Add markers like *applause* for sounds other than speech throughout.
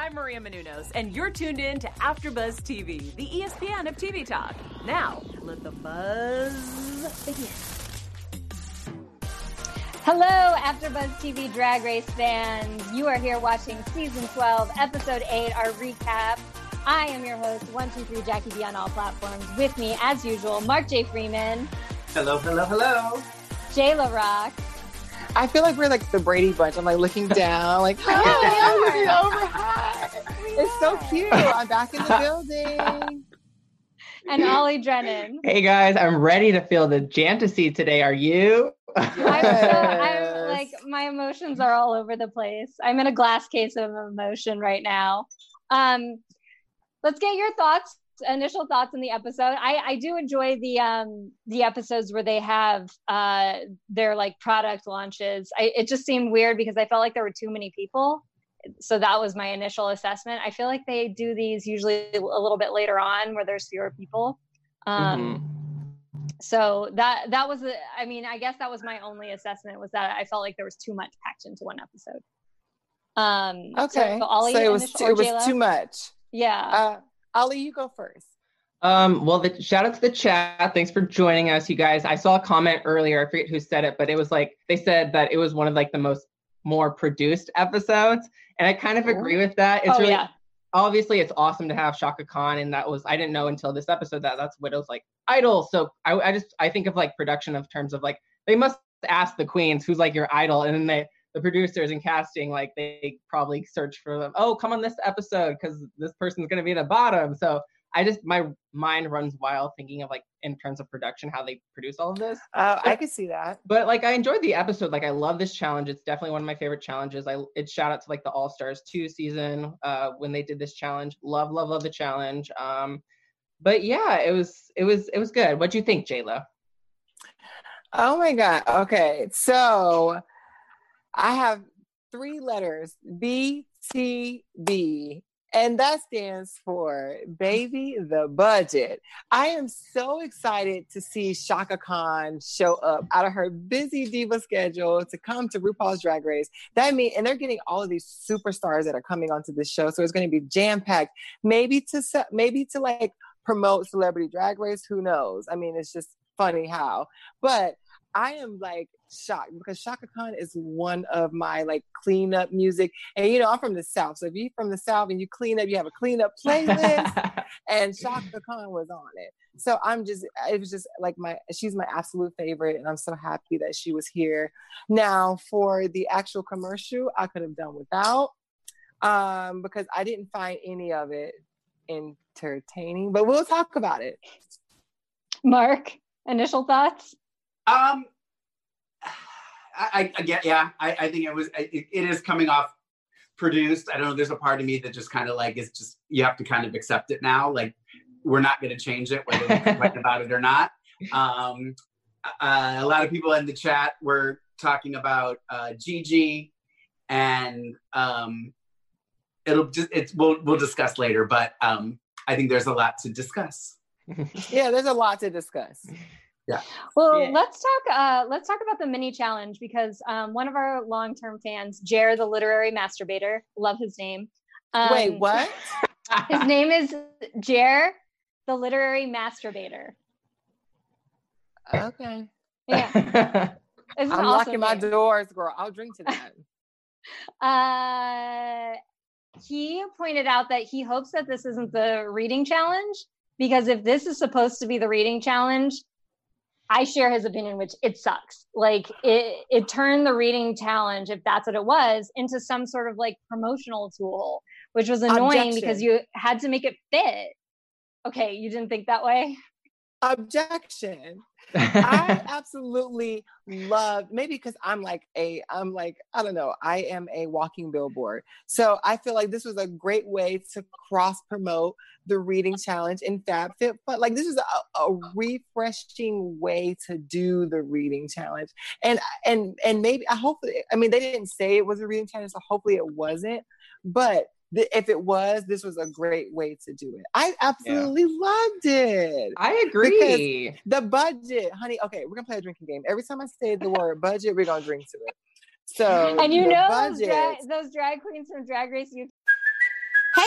I'm Maria Menounos, and you're tuned in to AfterBuzz TV, the ESPN of TV talk. Now, let the buzz begin. Hello, AfterBuzz TV Drag Race fans. You are here watching season 12, episode 8, our recap. I am your host, 123 Jackie B on all platforms. With me, as usual, Mark J. Freeman, Hello, hello, hello. Jayla Rock, I feel like we're like the Brady Bunch. I'm like looking down, like, hi, I'm looking over. Hi. It's so cute. I'm back in the building. *laughs* and Ollie Drennan. Hey guys, I'm ready to feel the Jantasy today. Are you? I'm so, I'm *laughs* like, my emotions are all over the place. I'm in a glass case of emotion right now. Um, let's get your thoughts, initial thoughts on the episode. I, I do enjoy the um the episodes where they have uh their like product launches. I, it just seemed weird because I felt like there were too many people. So that was my initial assessment. I feel like they do these usually a little bit later on where there's fewer people. Um, so that that was the i mean i guess that was my only assessment was that i felt like there was too much packed into one episode um Okay. so, Ollie, So it was too, it was Jayla? too much. yeah Uh, Ali, you go first. Um, well, the, shout out to the chat. Thanks for joining us, you guys. I saw a comment earlier. I forget who said it, but it was like they said that it was one of like the most more produced episodes, and I kind of agree with that. It's oh really yeah obviously it's awesome to have Chaka Khan, and that was I didn't know until this episode that that's Widow's like idol. So I, I just I think of like production of terms of like they must ask the queens who's like your idol, and then they the producers and casting like they probably search for them. Oh, come on this episode because this person's gonna be the bottom. So I just my mind runs wild thinking of like in terms of production how they produce all of this. Uh, I could see that. But like I enjoyed the episode. Like I love this challenge. It's definitely one of my favorite challenges. I it's shout out to like the All Stars 2 season uh when they did this challenge. Love, love, love the challenge. Um but yeah, it was it was it was good. what do you think, Jayla? Oh my God. Okay. So I have three letters B T B, and that stands for Baby the Budget. I am so excited to see Chaka Khan show up out of her busy diva schedule to come to RuPaul's Drag Race. That mean, and they're getting all of these superstars that are coming onto this show, so it's going to be jam packed. Maybe to maybe to like promote Celebrity Drag Race. Who knows? I mean, it's just funny how, but I am like shocked because Chaka Khan is one of my like cleanup music. And you know, I'm from the South. So if you're from the South and you clean up, you have a cleanup playlist, *laughs* and Chaka Khan was on it. So I'm just, it was just like my, she's my absolute favorite. And I'm so happy that she was here. Now, for the actual commercial, I could have done without um, because I didn't find any of it entertaining, but we'll talk about it. mark initial thoughts Um, I, I, I get, yeah, I, I think it was, it, it is coming off produced. I don't know. There's a part of me that just kind of like, it's just, you have to kind of accept it now. Like, we're not going to change it, whether we *laughs* complain about it or not. Um, uh, a lot of people in the chat were talking about uh, Gigi, and um, it'll just, it's, we'll, we'll discuss later, but um, I think there's a lot to discuss. *laughs* Yeah, there's a lot to discuss. Well Yeah. let's talk uh let's talk about the mini challenge because um one of our long-term fans jer the literary masturbator love his name um, Wait, what? *laughs* his name is jer the literary masturbator Okay. yeah *laughs* It's I'm awesome locking my doors, girl. I'll drink to that. *laughs* Uh, he pointed out that he hopes that this isn't the reading challenge because if this is supposed to be the reading challenge, I share his opinion, which it sucks. Like it, it turned the reading challenge, if that's what it was, into some sort of like promotional tool, which was annoying because you had to make it fit. Okay, you didn't think that way? Objection. I *laughs* absolutely love maybe because I'm like a I'm like I don't know I am a walking billboard. So I feel like this was a great way to cross promote the reading challenge in FabFit but like this is a, a refreshing way to do the reading challenge. And and and maybe I hope I mean they didn't say it was a reading challenge so hopefully it wasn't. But th- if it was this was a great way to do it I absolutely loved it I agree. the budget, honey. Okay, we're gonna play a drinking game. Every time I say the word budget, we're gonna drink to it. So and you the know those budget. drag, those drag queens from Drag Race UK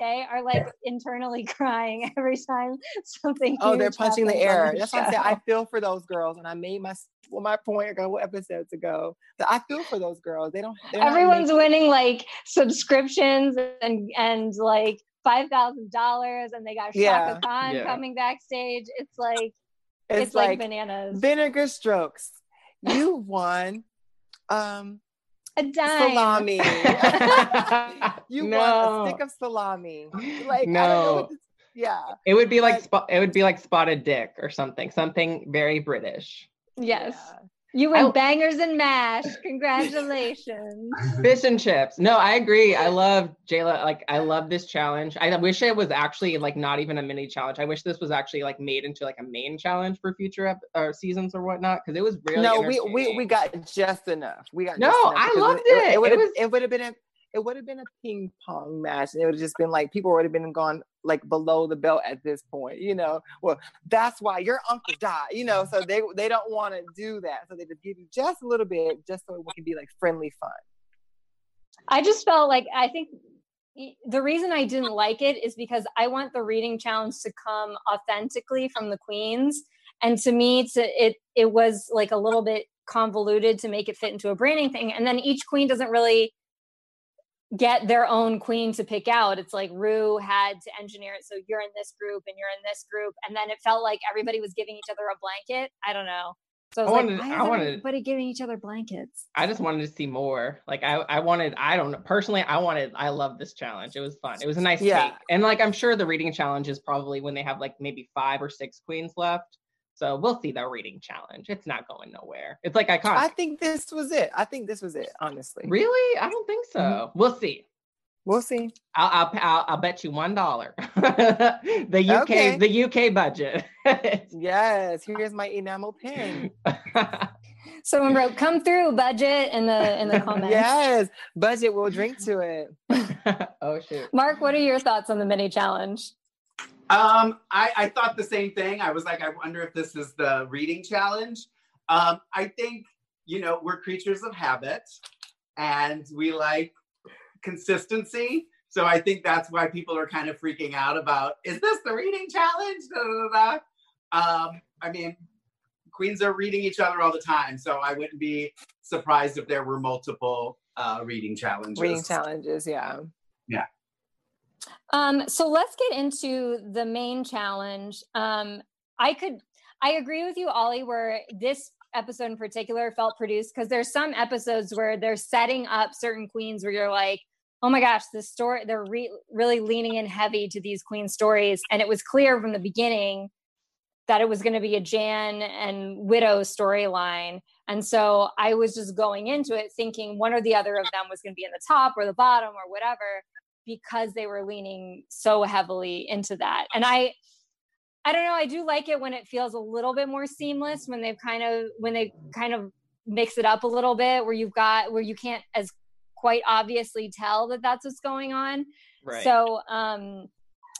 Okay, are like internally *laughs* crying every time something. Oh, they're punching the air. the That's why I said show. I feel for those girls, and I made my well, my point a couple episodes ago that I feel for those girls. They don't. Everyone's making- winning like subscriptions and and like five thousand dollars, and they got Chaka Yeah. Khan Yeah. coming backstage. It's like It's, it's, like, like, bananas. vinegar strokes. You won. Um, a dime. salami. *laughs* you no. want a stick of salami. Like I don't know No. this, yeah. It would be like Like- spot. It would be like spotted dick or something. Something very British. Yes, yeah. You win I- bangers and mash. Congratulations. *laughs* *laughs* Fish and chips. No, I agree. I love Jayla. Like, I love this challenge. I wish it was actually like not even a mini challenge. I wish this was actually like made into like a main challenge for future ep- or seasons or whatnot because it was really. no, we, we we got just enough. We got No, just I because loved It, it. it would It have was- it would have been a it would have been a ping pong match, and it would have just been like people would have been gone like below the belt at this point. You know, well that's why your uncle died. You know, so they they don't want to do that, so they just give you just a little bit, just so it can be like friendly fun. I just felt like I think the reason I didn't like it is because I want the reading challenge to come authentically from the queens, and to me, to it it was like a little bit convoluted to make it fit into a branding thing, and then each queen doesn't really get their own queen to pick out. It's like Ru had to engineer it so you're in this group and you're in this group, and then it felt like everybody was giving each other a blanket. I don't know. So I was I like, wanted- why I is wanted- everybody giving each other blankets? I just wanted to see more. Like I, I wanted. I don't know. Personally, I wanted. I love this challenge. It was fun. It was a nice Yeah. take. And like I'm sure the reading challenge is probably when they have like maybe five or six queens left. So we'll see the reading challenge. It's not going nowhere. It's like iconic. I think this was it. I think this was it. Honestly, really? I don't think so. Mm-hmm. We'll see. we'll see. I'll, I'll, I'll, I'll bet you one dollar. *laughs* the UK, Okay. the UK budget. *laughs* Yes, here's my enamel pin. *laughs* Someone wrote "Come through budget" in the in the comments. yes, budget We'll drink to it. oh shoot. Mark, what are your thoughts on the mini challenge? Um, I, I thought the same thing. I was like, I wonder if this is the reading challenge. Um, I think, you know, we're creatures of habit and we like consistency. So I think that's why people are kind of freaking out about is this the reading challenge? Da, da, da. Um, I mean, queens are reading each other all the time. So I wouldn't be surprised if there were multiple uh, reading challenges. Reading challenges, yeah. yeah. Um, so let's get into the main challenge. Um, I could, I agree with you, Ollie, where this episode in particular felt produced because there's some episodes where they're setting up certain queens where you're like, oh my gosh, this story, they're re- really leaning in heavy to these queen stories. And it was clear from the beginning that it was going to be a Jan and Widow storyline. And so I was just going into it thinking one or the other of them was going to be in the top or the bottom or whatever because they were leaning so heavily into that. And I I don't know, I do like it when it feels a little bit more seamless when they've kind of when they kind of mix it up a little bit where you've got where you can't as quite obviously tell that that's what's going on. Right. So um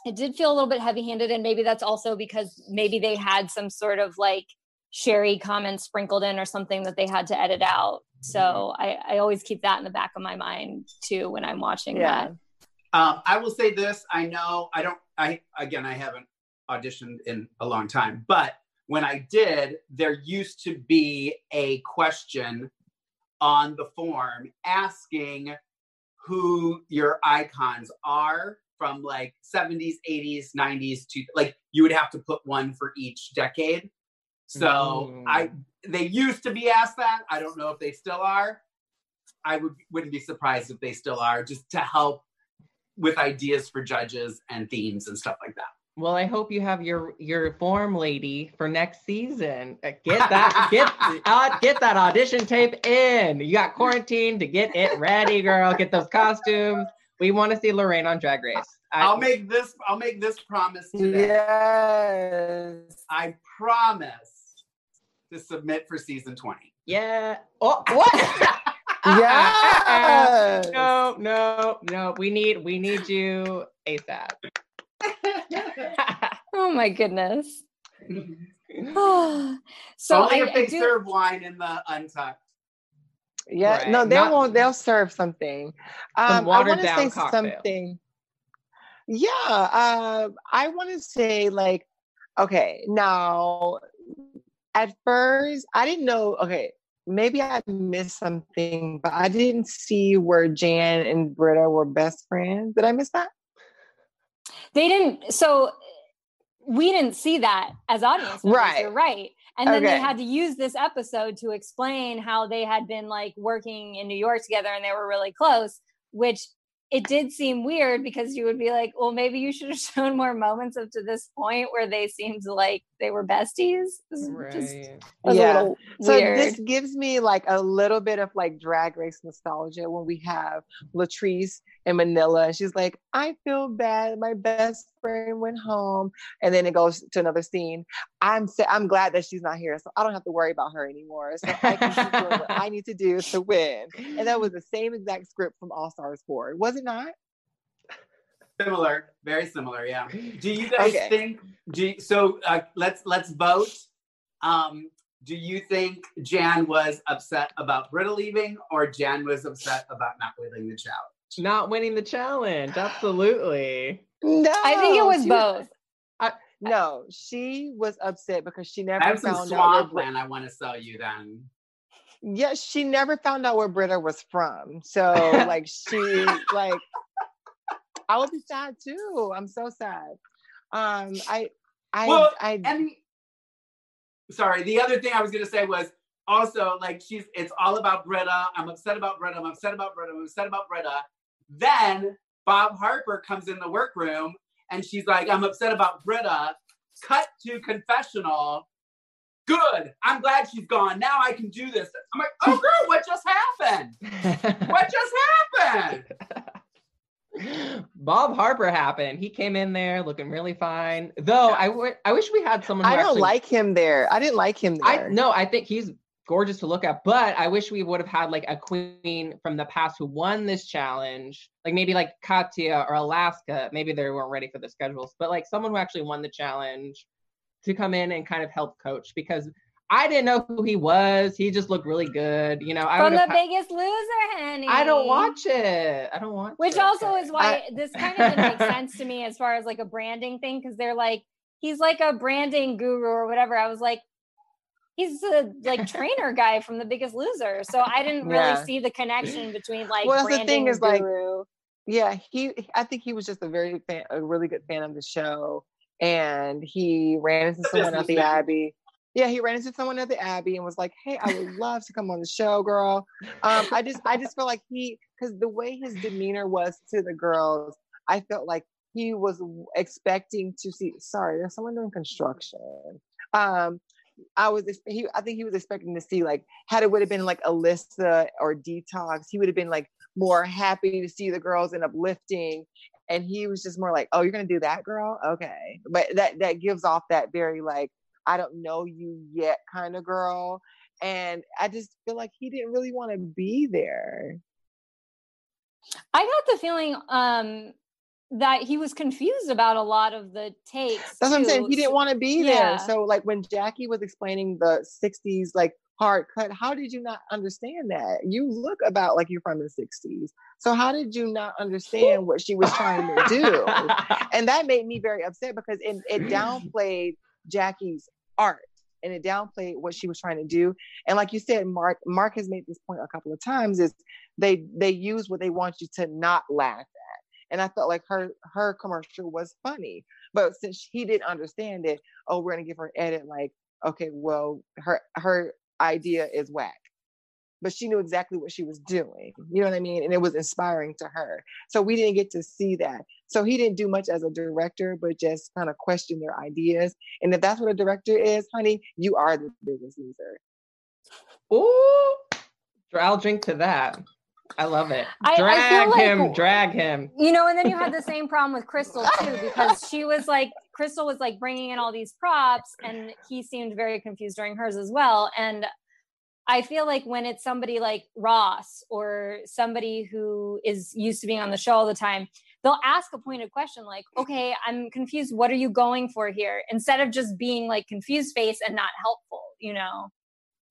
it did feel a little bit heavy-handed and maybe that's also because maybe they had some sort of like sherry comments sprinkled in or something that they had to edit out. So I, I always keep that in the back of my mind too when I'm watching Yeah. that. Um, I will say this. I know I don't. I again, I haven't auditioned in a long time, but when I did, there used to be a question on the form asking who your icons are from like 70s, 80s, 90s to like you would have to put one for each decade. So Mm. I they used to be asked that. I don't know if they still are. I would wouldn't be surprised if they still are, just to help with ideas for judges and themes and stuff like that. Well, I hope you have your your form lady for next season. Uh, Get that get *laughs* uh, get that audition tape in. You got quarantine to get it ready, girl. Get those costumes. We want to see Lorraine on Drag Race. I- I'll make this. I'll make this promise today. Yes. I promise to submit for season twenty. Yeah. Oh, what? *laughs* Yes. no, no, no. We need we need you ASAP. *laughs* Oh my goodness. *laughs* so Only I, if I they do, serve wine in the untucked. Yeah, Right. no, they Not- won't. They'll serve something. Um, I want to say cocktail. something. Yeah, uh, I want to say like, okay, now at first I didn't know. Okay, maybe I missed something, but I didn't see where Jan and Brita were best friends. Did I miss that? they didn't so we didn't see that as audience members, Right. you're right and then they had to use this episode to explain how they had been like working in new york together and they were really close which it did seem weird because you would be like well maybe you should have *laughs* shown more moments up to this point where they seemed like they were besties This is just Right. was Yeah. a little So this gives me like a little bit of like drag race nostalgia when we have Latrice in Manila. She's like, I feel bad. My best friend went home. And then it goes to another scene. I'm sa- I'm glad that she's not here. So I don't have to worry about her anymore. So I can keep doing what I need to do *laughs* to win. And that was the *laughs* same exact script from All Stars 4. Was it not? Similar, very similar. Yeah. Do you guys Okay. think? Do you, so? Uh, let's let's vote. Um, do you think Jan was upset about Brita leaving, or Jan was upset about not winning the challenge? Not winning the challenge. Absolutely. No. i think it was she both No, she was upset because she never I have some found out where swamp land I want to sell you. Then Yes, she never found out where Brita was from. So *laughs* like she like I would be sad too. I'm so sad. Um I I Well, I and sorry, the other thing I was gonna say was also like she's it's all about Brita. I'm upset about Brita. I'm upset about Brita. I'm upset about Brita. Then Bob Harper comes in the workroom and she's like, I'm upset about Brita. Cut to confessional. Good. I'm glad she's gone. Now I can do this. I'm like, oh girl, what just happened? What just happened? *laughs* Bob Harper happened. He came in there looking really fine. Though I w- I wish we had someone. Who I don't actually- like him there. I didn't like him there. I there. no, I think he's gorgeous to look at, but I wish we would have had like a queen from the past who won this challenge, like maybe like Katya or Alaska. Maybe they weren't ready for the schedules, but like someone who actually won the challenge to come in and kind of help coach because I didn't know who he was. He just looked really good, you know. I from the ha- biggest loser honey I don't watch it. I don't watch Which it. also is why I- this *laughs* kind of didn't make sense to me as far as like a branding thing, because they're like, he's like a branding guru or whatever. I was like, he's a like trainer guy from The Biggest Loser. So I didn't really Yeah. see the connection between like Well, the thing is, like. Yeah, he I think he was just a very fan, a really good fan of the show. And he ran into someone at the. Abbey. Yeah, he ran into someone at the Abbey and was like, "Hey, I would love to come on the show, girl." Um, I just, I just feel like he, because the way his demeanor was to the girls, I felt like he was expecting to see. Sorry, there's someone doing construction. Um, I was, he, I think he was expecting to see like, had it would have been like Alyssa or Detox, he would have been like more happy to see the girls and uplifting. And he was just more like, "Oh, you're gonna do that, girl? Okay." But that that gives off that very like I don't know you yet kind of girl. And I just feel like he didn't really want to be there. I got the feeling um that he was confused about a lot of the takes. That's what I'm saying. He didn't want to be yeah. there. So like when Jackie was explaining the 60s like hard cut, how did you not understand that? You look about like you're from the 60s. So how did you not understand what she was trying to do? *laughs* and that made me very upset because it, it downplayed Jackie's art and it downplayed what she was trying to do. And like you said, Mark, Mark has made this point a couple of times: is they they use what they want you to not laugh at. And I felt like her her commercial was funny, but since he didn't understand it, oh, we're gonna give her edit like, okay, well, her her idea is whack but she knew exactly what she was doing. You know what I mean? And it was inspiring to her. So we didn't get to see that. So he didn't do much as a director, but just kind of question their ideas. And if that's what a director is, honey, you are the biggest loser. Ooh, I'll drink to that. I love it. I- I feel drag like- him, drag him. You know, and then you had the same problem with Crystal too, because she was like, Crystal was like bringing in all these props, and he seemed very confused during hers as well. And I feel like when it's somebody like Ross or somebody who is used to being on the show all the time, they'll ask a pointed question like, okay, I'm confused. What are you going for here? Instead of just being like confused face and not helpful, you know?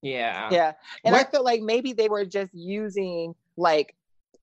Yeah. Yeah. And I What- felt like maybe they were just using like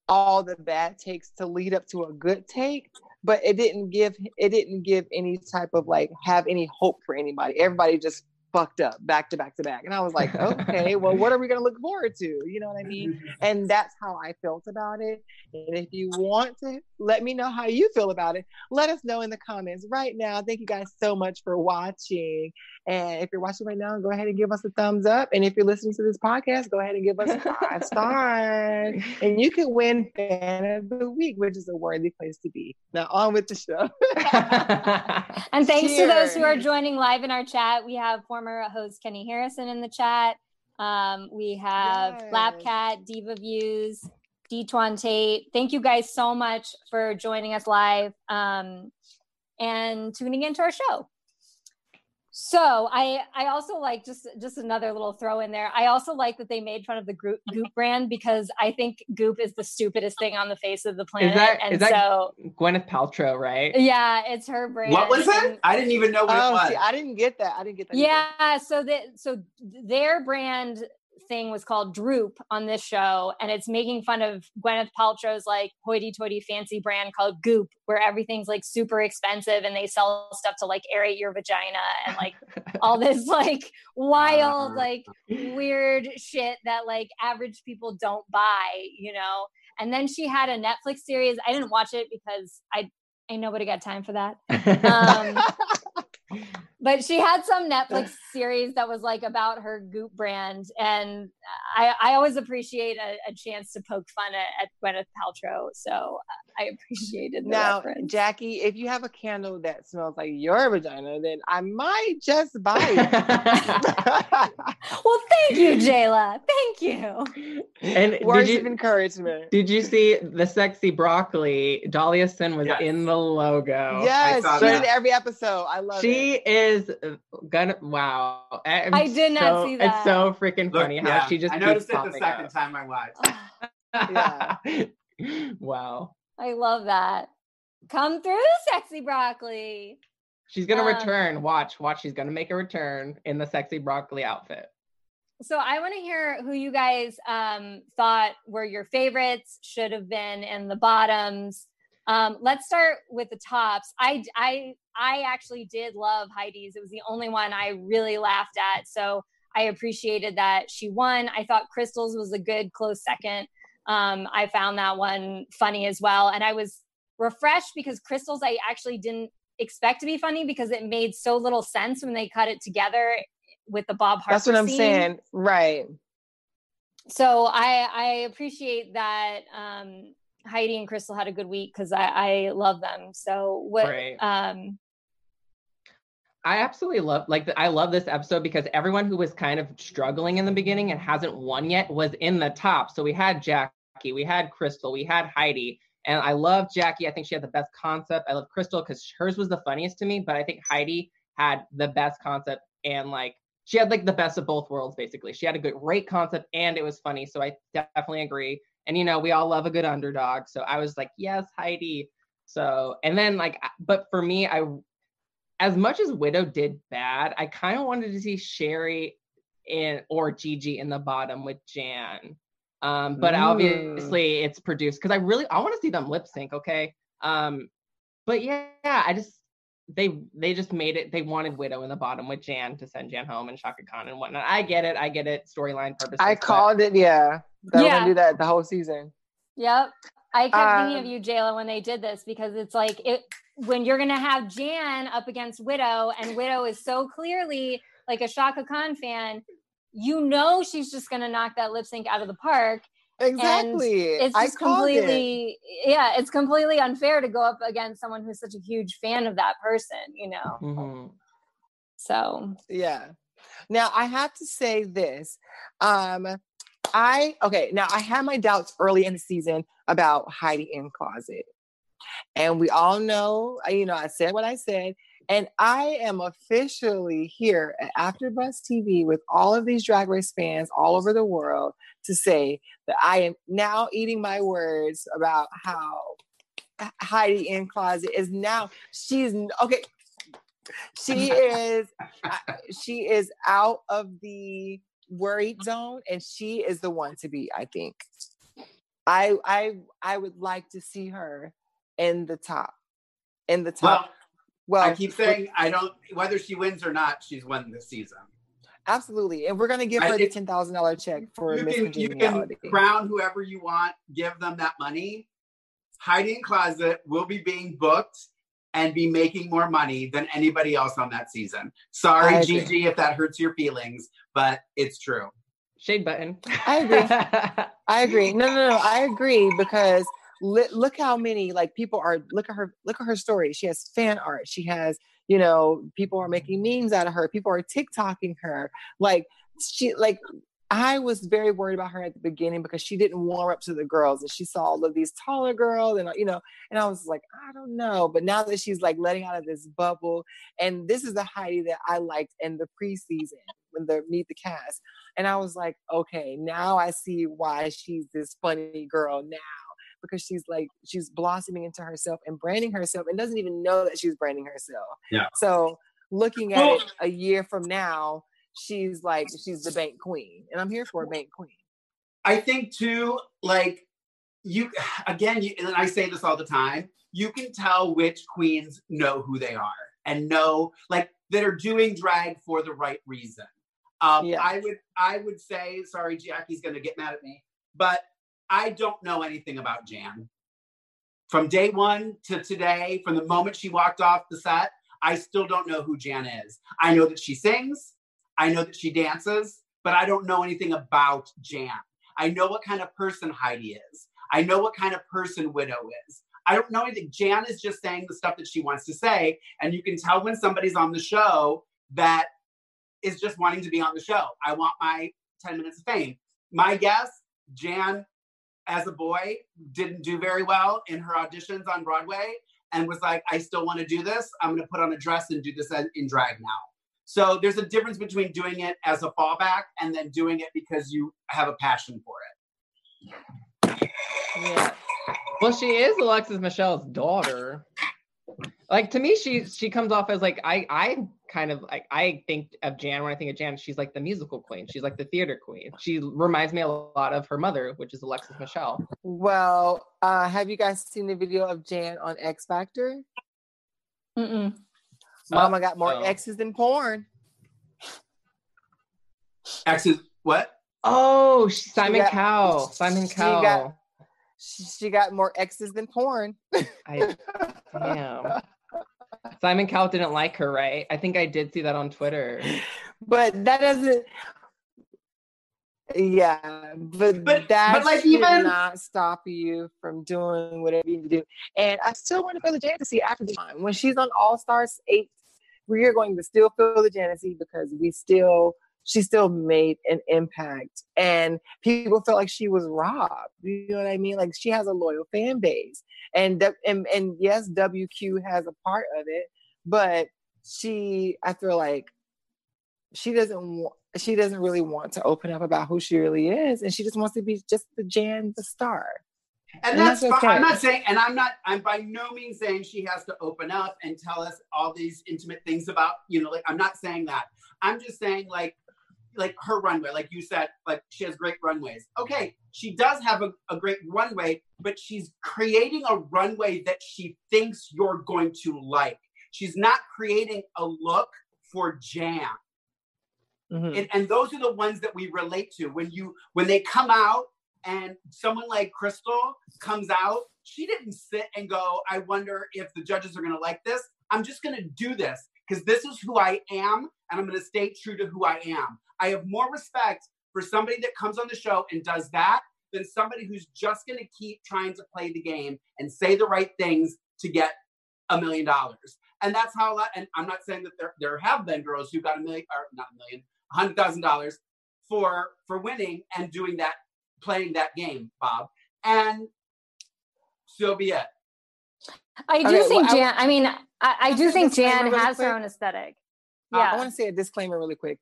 all the bad takes to lead up to a good take, but it didn't give it didn't give any type of like have any hope for anybody. Everybody just fucked up back to back to back. And I was like, okay, well, what are we gonna look forward to? You know what I mean? And that's how I felt about it. And if you want to let me know how you feel about it, let us know in the comments right now. Thank you guys so much for watching. And if you're watching right now, go ahead and give us a thumbs up. And if you're listening to this podcast, go ahead and give us a five stars. *laughs* And you can win Fan of the Week, which is a worthy place to be. Now on with the show. *laughs* *laughs* And thanks to those who are joining live in our chat. We have former host Kenny Harrison in the chat. Um, we have Yes. Lapcat, Diva Views, Detwan Tate. Thank you guys so much for joining us live um, and tuning into our show. So I I also like just just another little throw in there. I also like that they made fun of the Goop, Goop brand because I think Goop is the stupidest thing on the face of the planet. that- and is that- so Gwyneth Paltrow, right? yeah, it's her brand. What was it? I didn't even know what it Oh, was. see, I didn't get that. I didn't get that. either. Yeah, so that so their brand thing was called Droop on this show, and it's making fun of Gwyneth Paltrow's like hoity-toity fancy brand called Goop, where everything's like super expensive and they sell stuff to like aerate your vagina and like all *laughs* this like wild Uh. like weird shit that like average people don't buy, you know. And then she had a Netflix series. I didn't watch it because I ain't nobody got time for that. *laughs* Um, but she had some Netflix *laughs* series that was like about her Goop brand, and I, I always appreciate a, a chance to poke fun at, at Gwyneth Paltrow. So I appreciated the Now, reference. Jackie, if you have a candle that smells like your vagina, then I might just buy it. *laughs* well, thank you, Jayla. Thank you. and did Words of you encouragement. did you see the sexy broccoli? Dahlia Sin was Yes. in the logo. yes, saw she's in every episode. I love it. She it. is uh, gonna wow. I'm I did not so- see that. It's so freaking Look, funny how yeah, she just I noticed it the second up. time I watched. *laughs* Yeah. *laughs* wow. I love that. Come through, sexy broccoli. She's gonna Um, return. Watch, watch. She's gonna make a return in the sexy broccoli outfit. So I want to hear who you guys um, thought were your favorites, should have been, and the bottoms. Um, let's start with the tops. I I I actually did love Heidi's. It was the only one I really laughed at. So I appreciated that she won. I thought Crystal's was a good close second. Um, I found that one funny as well, and I was refreshed because Crystal's I actually didn't expect to be funny because it made so little sense when they cut it together with the Bob Harper. That's what I'm scene saying. Right. so I I appreciate that um Heidi and Crystal had a good week because I I love them. So what Right. um I absolutely love like I love this episode because everyone who was kind of struggling in the beginning and hasn't won yet was in the top. So we had Jackie, we had Crystal, we had Heidi, and I love Jackie. I think she had the best concept. I love Crystal because hers was the funniest to me, but I think Heidi had the best concept and like she had like the best of both worlds basically. She had a good great concept and it was funny. So I definitely agree. And you know, we all love a good underdog. So I was like, yes, Heidi. So and then like but for me, I as much as Widow did bad, I kind of wanted to see Sherry in or Gigi in the bottom with Jan. Um, but Mm. obviously it's produced because I really I want to see them lip sync, okay? Um, but yeah, I just they they just made it. They wanted Widow in the bottom with Jan to send Jan home and Chaka Khan and whatnot. I get it, I get it. Storyline purposes. I but- called it, yeah. That Yeah. gonna do that the whole season. yep. I kept thinking of Um, you, Jayla, when they did this because it's like it when you're gonna have Jan up against Widow, and Widow is so clearly like a Chaka Khan fan, you know she's just gonna knock that lip sync out of the park. Exactly. It's I just called it. completely yeah, it's completely unfair to go up against someone who's such a huge fan of that person, you know. Mhm. So Yeah. Now I have to say this. Um I okay, now I had my doubts early in the season about Heidi N Closet. And we all know, uh, you know, I said what I said. And I am officially here at AfterBuzz TV with all of these Drag Race fans all over the world to say that I am now eating my words about how Heidi N Closet is now she's okay. She is she is out of the worried zone and she is the one to be, I think. I I I would like to see her in the top. In the top. Well, I keep saying I don't whether she wins or not, she's won this season. absolutely. And we're gonna give I- her the ten thousand dollar check for you Miss can, you can Congeniality. crown whoever you want, give them that money. Heidi N Closet will be being booked and be making more money than anybody else on that season. Sorry, I agree. Gigi, if that hurts your feelings, but it's true. Shade button. I agree. *laughs* I agree. No, no, no. I agree because li- look how many like people are. Look at her. Look at her story. She has fan art. She has, you know, people are mm-hmm. making memes out of her. People are TikToking her. Like she, like I was very worried about her at the beginning because she didn't warm up to the girls, and she saw all of these taller girls, and you know, and I was like, I don't know. But now that she's like letting out of this bubble, and this is the Heidi that I liked in the preseason when the meet the cast. And I was like, okay, now I see why she's this funny girl now because she's like she's blossoming into herself and branding herself and doesn't even know that she's branding herself. Yeah. So looking at it a year from now, she's like she's the bank queen, and I'm here for a bank queen. I think too, like you again, you, and I say this all the time. You can tell which queens know who they are and know like that are doing drag for the right reason. Um, Yeah. I would I would say, sorry, Jackie's gonna get mad at me, but I don't know anything about Jan. From day one to today, from the moment she walked off the set, I still don't know who Jan is. I know that she sings, I know that she dances, but I don't know anything about Jan. I know what kind of person Heidi is. I know what kind of person Widow is. I don't know anything. Jan is just saying the stuff that she wants to say. And you can tell when somebody's on the show that is just wanting to be on the show. I want my 10 minutes of fame. My guess, Jan, as a boy, didn't do very well in her auditions on Broadway and was like, I still want to do this. I'm going to put on a dress and do this in drag now. So there's a difference between doing it as a fallback and then doing it because you have a passion for it. Yeah. Well, she is Alexis Michelle's daughter. Like to me, she she comes off as like I I kind of like I think of Jan when I think of Jan, she's like the musical queen. She's like the theater queen. She reminds me a lot of her mother, which is Alexis Michelle. Well, uh, have you guys seen the video of Jan on X Factor? Mm-mm. Mama got more oh. X's than porn. X is what? Oh, Simon got- Cowell. Simon she Cowell. got- She, she got more X's than porn. I, damn. Simon Cowell didn't like her, right? I think I did see that on Twitter. but that doesn't yeah but, But- that but, like, even- not stop you from doing whatever you need to do and i still want to feel the Genesee after the time when she's on all stars 8 we're going to still feel the Genesee because we still she still made an impact and people felt like she was robbed you know what i mean? Like she has a loyal fan base and and, and yes wq has a part of it but she i feel like she doesn't want she doesn't really want to open up about who she really is and she just wants to be just the jan the star. And And that's, that's fi- I'm not saying, and I'm not, I'm by no means saying she has to open up and tell us all these intimate things about, you know, like I'm not saying that. I'm just saying like, like her runway, like you said, like she has great runways. Okay, she does have a, a great runway, but she's creating a runway that she thinks you're going to like. She's not creating a look for Jan. Mhm. and, and those are the ones that we relate to when you when they come out and someone like crystal comes out she didn't sit and go i wonder if the judges are going to like this i'm just going to do this because this is who i am and i'm going to stay true to who i am i have more respect for somebody that comes on the show and does that than somebody who's just going to keep trying to play the game and say the right things to get a million dollars and that's how a lot and i'm not saying that there there have been girls who got a million or not a million hundred thousand $100,000 for for winning and doing that, playing that game, Bob. And so be it. I do Okay, think well, Jan. I mean, I, I I do think Jan really has her own aesthetic. Uh, Yeah. I want to say a disclaimer really quick.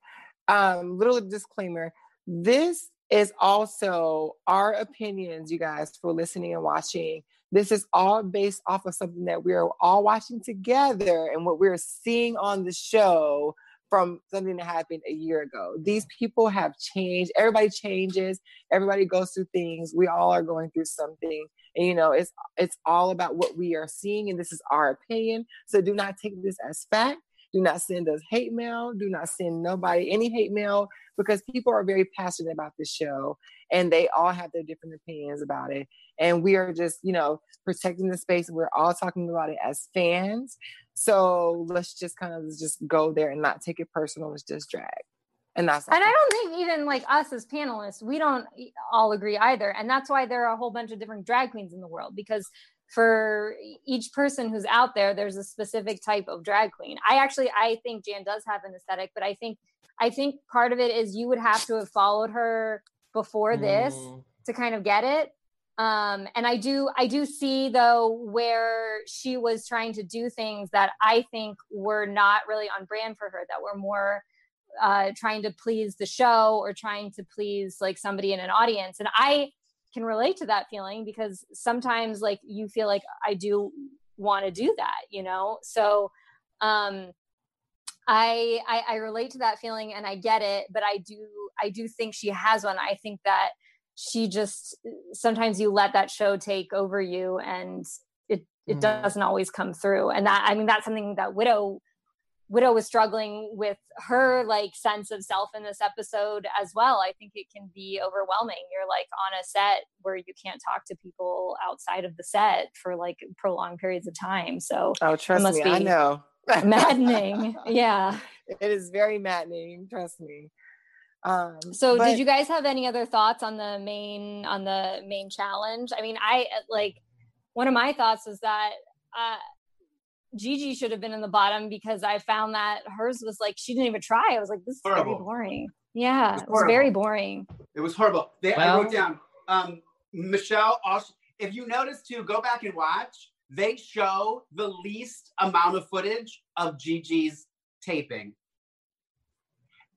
Um, little disclaimer. This is also our opinions, you guys, for listening and watching. This is all based off of something that we're all watching together and what we're seeing on the show from something that happened a year ago. These people have changed. Everybody changes. Everybody goes through things. We all are going through something. And you know, it's it's all about what we are seeing, and this is our opinion. So do not take this as fact. Do not send us hate mail. Do not send nobody any hate mail because people are very passionate about this show and they all have their different opinions about it. And we are just, you know, protecting the space. We're all talking about it as fans. So let's just kind of just go there and not take it personal. It's just drag. And that's And I don't think even like us as panelists, we don't all agree either. And that's why there are a whole bunch of different drag queens in the world because for each person who's out there, there's a specific type of drag queen. I actually I think Jan does have an aesthetic, but I think I think part of it is you would have to have followed her before this Mm. to kind of get it. Um, and I do I do see though where she was trying to do things that I think were not really on brand for her, that were more uh, trying to please the show or trying to please like somebody in an audience. And I can relate to that feeling because sometimes like you feel like I do want to do that, you know? So um I, I I relate to that feeling and I get it, but I do I do think she has one. I think that she just sometimes you let that show take over you and it it Mhm. doesn't always come through. And that I mean that's something that Widow Widow was struggling with her like sense of self in this episode as well. I think it can be overwhelming. You're like on a set where you can't talk to people outside of the set for like prolonged periods of time. So Oh, trust must me, I be know. maddening. yeah. *laughs* It is very maddening. Trust me. Um, So but- did you guys have any other thoughts on the main on the main challenge? I mean, I like one of my thoughts was that uh Gigi should have been in the bottom because I found that hers was like she didn't even try. I was like, this is very Horrible. boring. Yeah, It's it was very boring. It was horrible. They, I wrote down um, Michelle. Also, if you notice too, go back and watch. They show the least amount of footage of Gigi's taping,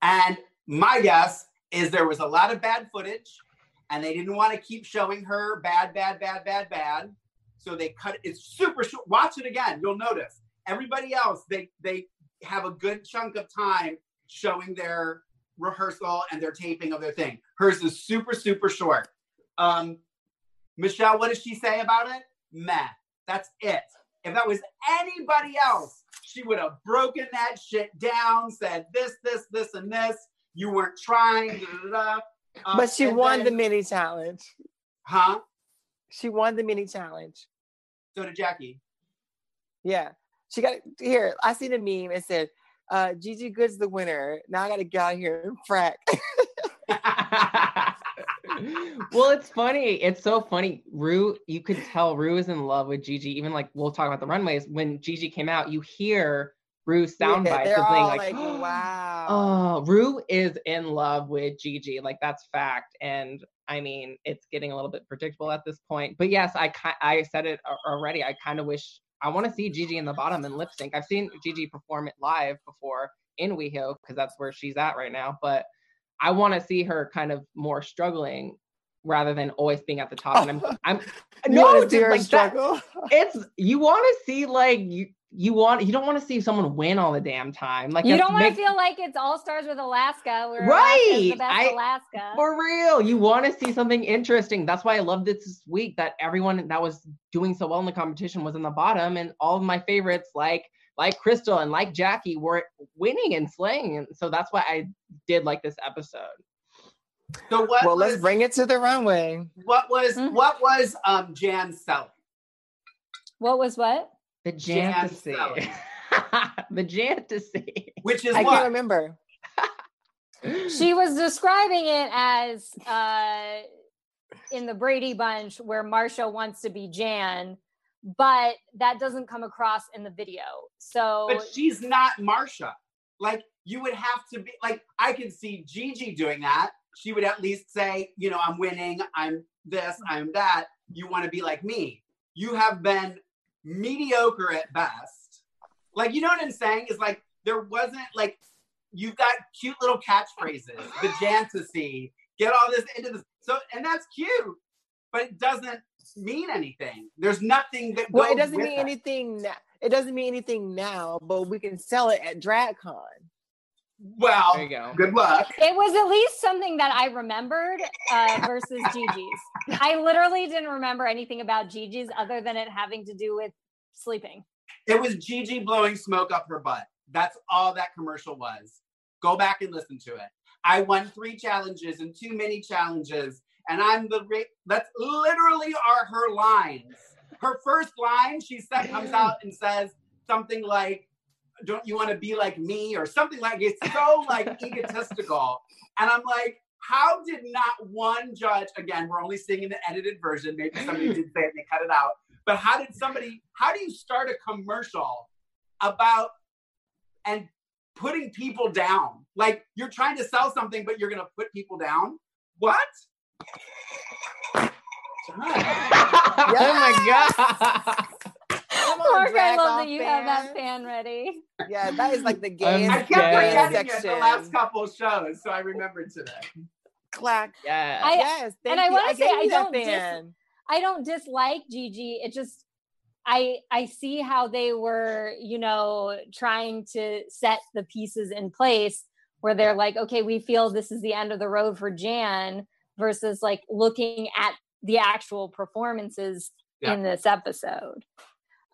and my guess is there was a lot of bad footage, and they didn't want to keep showing her bad, bad, bad, bad, bad. So they cut. It's super short. Watch it again. You'll notice. Everybody else, they they have a good chunk of time showing their rehearsal and their taping of their thing. Hers is super, super short. Um, Michelle, what does she say about it? Meh. That's it. If that was anybody else, she would have broken that shit down, said this, this, this, and this. You weren't trying. Da, da, da. Um, but she and won the mini challenge. Huh? She won the mini challenge. So did Jackie. Yeah. She got here. I seen a meme. It said, uh, Gigi Goode's the winner. Now I gotta get out here and frack. *laughs* *laughs* well, it's funny. It's so funny. Ru, you could tell Ru is in love with Gigi. Even like we'll talk about the runways. When Gigi came out, you hear Ru's sound Yeah, bites they're of all like, like, *gasps* wow. Oh, Rue is in love with Gigi. Like that's fact. And I mean, it's getting a little bit predictable at this point. But yes, I I said it already. I kind of wish I want to see Gigi in the bottom and lip sync. I've seen Gigi perform it live before in WeHo because that's where she's at right now. But I want to see her kind of more struggling rather than always being at the top. And I'm I'm *laughs* no, wanna just see her like that, struggle? it's you want to see like you you want you don't want to see someone win all the damn time. Like You don't want to feel like it's all stars with Alaska, where Right. the best I- Alaska. For real, you want to see something interesting. That's why I loved it this week that everyone that was doing so well in the competition was in the bottom, and all of my favorites, like like Crystal and like Jackie, were winning and slaying. And so that's why I did like this episode. So what well, was, let's bring it to the runway. what was Mhm. what was um Jan selling? what was what? The Jan fantasy. *laughs* The fantasy. Which is I what? can't remember. *laughs* She was describing it as uh, in the Brady Bunch where Marcia wants to be Jan, but that doesn't come across in the video. So but she's not Marcia. Like you would have to be like I can see Gigi doing that, she would at least say, you know, I'm winning, I'm this, I'm that. You want to be like me. You have been mediocre at best. Like, you know what I'm saying? Is like there wasn't like you've got cute little catchphrases, the Jantasy, get all this into this. So and that's cute, but it doesn't mean anything. There's nothing that Well, it doesn't mean that. anything now. It doesn't mean anything now, but we can sell it at DragCon. Well, There you go. good luck. It was at least something that I remembered uh, versus Gigi's. I literally didn't remember anything about Gigi's other than it having to do with sleeping. It was Gigi blowing smoke up her butt. That's all that commercial was. Go back and listen to it. I won three challenges and two mini challenges, and I'm the. Ra- that's literally are her lines. Her first line, she said, comes out and says something like, "Don't you want to be like me?" or something like. It's so like *laughs* egotistical, and I'm like, how did not one judge? Again, we're only seeing an edited version. Maybe somebody *laughs* did say it and they cut it out. But how did somebody? How do you start a commercial about and putting people down? Like you're trying to sell something, but you're going to put people down. What? *laughs* oh my god. Come on, Mark, I love that you have that fan ready. Yeah, that is like the *laughs* I'm I kept Yeah. forgetting it the last couple shows, so I remembered today. Clack. yeah. I- yes, thank and I wanna say I don't dis- I don't dislike Gigi. It just I I see how they were, you know, trying to set the pieces in place where they're like, okay, we feel this is the end of the road for Jan versus like looking at the actual performances Yeah. in this episode.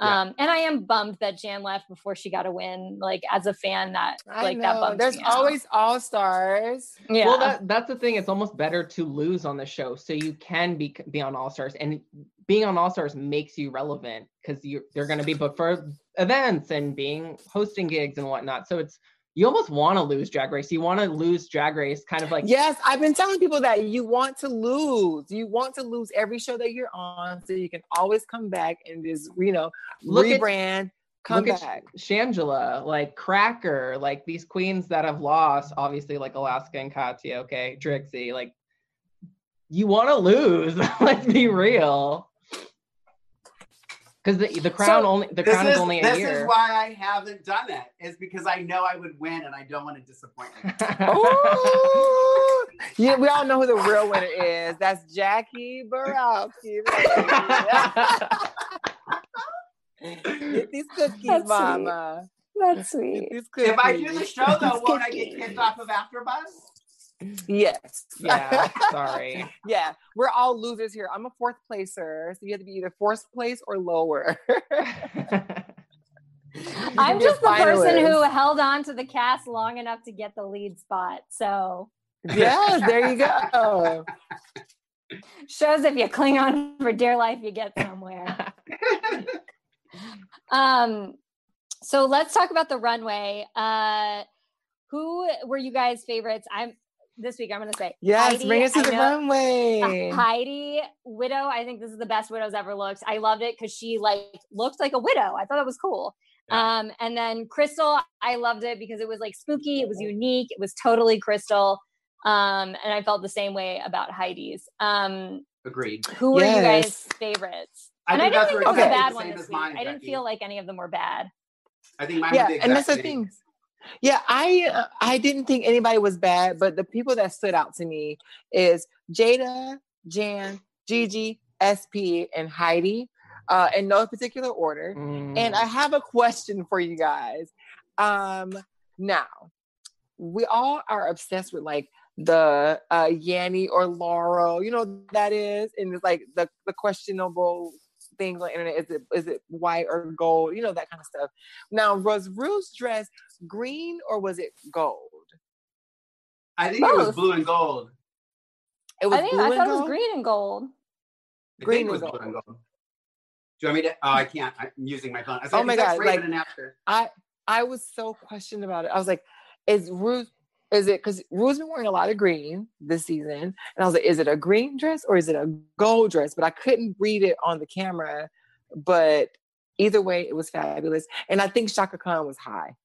Yeah. Um, and I am bummed that Jan left before she got a win. Like as a fan, that I like that bummed There's me out. always all stars. yeah. Well, that that's the thing. It's almost better to lose on the show so you can be be on All Stars, and being on All Stars makes you relevant because you they're going to be booked for events and being hosting gigs and whatnot. So it's you almost want to lose Drag Race. You want to lose Drag Race, kind of like Yes, I've been telling people that you want to lose. You want to lose every show that you're on so you can always come back and just, you know, Look at- rebrand, come look back. at Shangela, like Cracker, like these queens that have lost, obviously like Alaska and Katya, okay, Trixie, like you want to lose. *laughs* Let's be real. Because the, the crown So- only the crown is is only a this year. This is why I haven't done it. Is because I know I would win, and I don't want to disappoint you. *laughs* Yeah, we all know who the real winner is. That's Jackie Borowski. Get these cookies, That's sweet. mama. That's sweet. If I do the show though, won't I get kicked off of AfterBuzz? Yes. *laughs* yeah, sorry. Yeah, we're all losers here. I'm a fourth placer, so you have to be either fourth place or lower. *laughs* I'm be just the person who held on to the cast long enough to get the lead spot. So yes, there you go. *laughs* shows if you cling on for dear life, you get somewhere. um, so let's talk about the runway. Uh, who were you guys' favorites? I'm this week. I'm going to say Yes, Heidi, bring us to the runway. Heidi Widow. I think this is the best Widow's ever looked. I loved it because she like looked like a widow. I thought it was cool. Um, and then Crystal, I loved it because it was like spooky. It was unique. It was totally Crystal. Um, and I felt the same way about Heidi's. Um, Agreed. who were you guys' favorites? I and I think don't that's think where this was a bad one this week. mine, I didn't Jackie. feel like any of them were bad. I think mine yeah, was the and that's the exact thing. Yeah, I uh, I didn't think anybody was bad, but the people that stood out to me is Jaida, Jan, Gigi, SP, and Heidi, uh, in no particular order. And I have a question for you guys. Um, now, we all are obsessed with like the uh Yanny or Laurel, you know that is, and it's like the the questionable things on the internet. Is it is it white or gold? You know that kind of stuff. Now, was Ru's dress green or was it gold? I think it was blue and gold. It was I think blue I and thought it was green and gold. I Green think was and blue and gold. gold. Do you want me to? Oh, I can't. I'm using my phone. I Oh my God, like- after. I I was so questioned about it. I was like, is Ruth is it because Ruth's been wearing a lot of green this season? And I was like, is it a green dress or is it a gold dress? But I couldn't read it on the camera. But either way, it was fabulous. And I think Chaka Khan was high.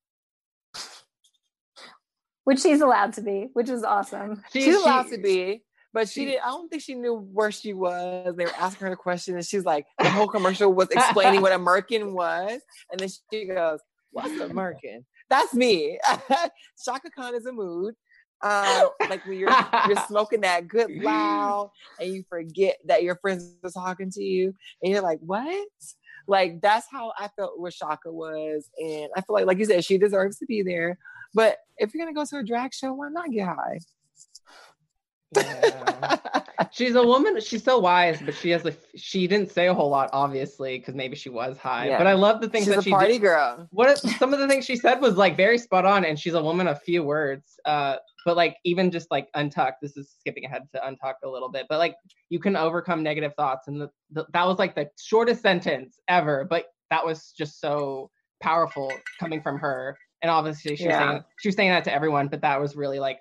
which she's allowed to be, which is awesome. She- She's she- allowed to be, but she she- did. I don't think she knew where she was. They were asking her a question, and she's like, the whole commercial was explaining what a merkin was, and then she goes, "What's a merkin?" That's me. *laughs* Chaka Khan is a mood. Uh, like when you're you're *laughs* smoking that good loud, and you forget that your friends are talking to you, and you're like, "What?" Like that's how I felt with Chaka was, and I feel like, like you said, she deserves to be there. But if you're gonna go to a drag show, why not get high? Yeah. *laughs* she's a woman. She's so wise, but she has a. She didn't say a whole lot, obviously, because maybe she was high. Yeah. But I love the things She's that a she party did. girl. What some of the things she said was like very spot on, and she's a woman of few words. Uh, but like even just like untucked. This is skipping ahead to untucked a little bit, but like you can overcome negative thoughts, and the, the, that was like the shortest sentence ever, but that was just so powerful coming from her. And obviously she was Yeah. saying she was saying that to everyone, but that was really like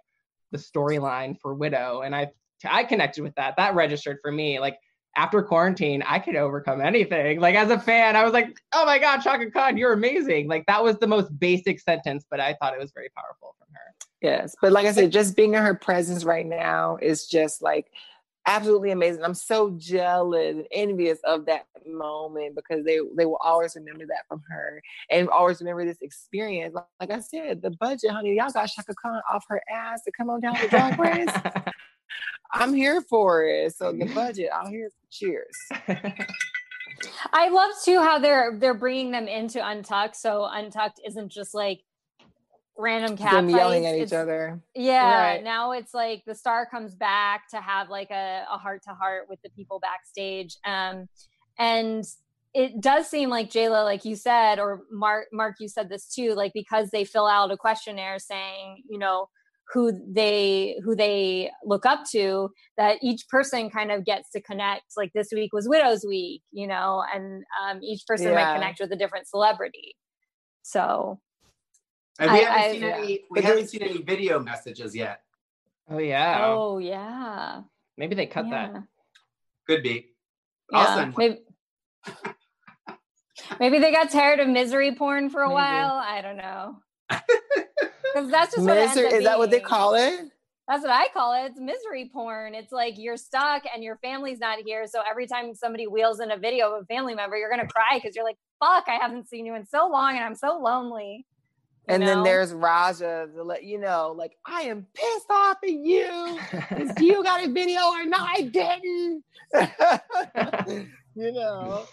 the storyline for Widow, and I I connected with that. That registered for me. Like after quarantine, I could overcome anything. Like as a fan, I was like, oh my God, Chaka Khan, you're amazing. Like that was the most basic sentence, but I thought it was very powerful from her. Yes. But like I said, just being in her presence right now is just like absolutely amazing. I'm so jealous and envious of that moment because they they will always remember that from her and always remember this experience. Like, like I said, the budget, honey, y'all got Chaka Khan off her ass to come on down to Drag Race. *laughs* I'm here for it. So the budget, I'm here. Cheers. I love too how they're they're bringing them into Untucked, so Untucked isn't just like random cat Them yelling at each other. Yeah, Right. now it's like the star comes back to have like a heart to heart with the people backstage. Um, and it does seem like Jayla, like you said, or Mark, Mark, you said this too, like because they fill out a questionnaire saying, you know, who they who they look up to, that each person kind of gets to connect. Like this week was Widows Week, you know, and um, each person Yeah. might connect with a different celebrity. So And we I- haven't I- seen yeah. any. We haven't seen any video messages yet. oh yeah. oh yeah, Maybe they cut yeah. that. Could be. I'll Yeah, send one. maybe, maybe they got tired of misery porn for a Maybe. while. I don't know. *laughs* Because that's just what it ends Misery, up is that what they call it? That's what I call it. It's misery porn. It's like you're stuck and your family's not here. So every time somebody wheels in a video of a family member, you're gonna cry because you're like, "Fuck, I haven't seen you in so long, and I'm so lonely." You And then there's Raja to let you know, like, I am pissed off at you. *laughs* You got a video or no, I didn't. *laughs* you know.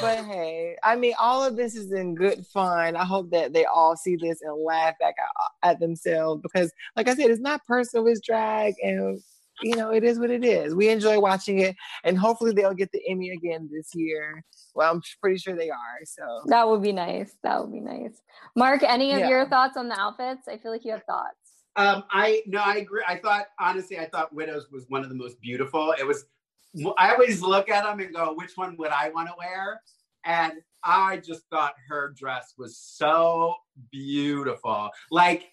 But hey, I mean, all of this is in good fun. I hope that they all see this and laugh back at, at themselves because, like I said, it's not personal, it's drag, and you know, it is what it is. We enjoy watching it, and hopefully they'll get the Emmy again this year. Well, I'm pretty sure they are. So that would be nice. That would be nice. Mark, any of Yeah. your thoughts on the outfits? I feel like you have thoughts. Um, I no, I agree. I thought honestly, I thought Widows was one of the most beautiful. It was. I always look at them and go, which one would I want to wear? And I just thought her dress was so beautiful, like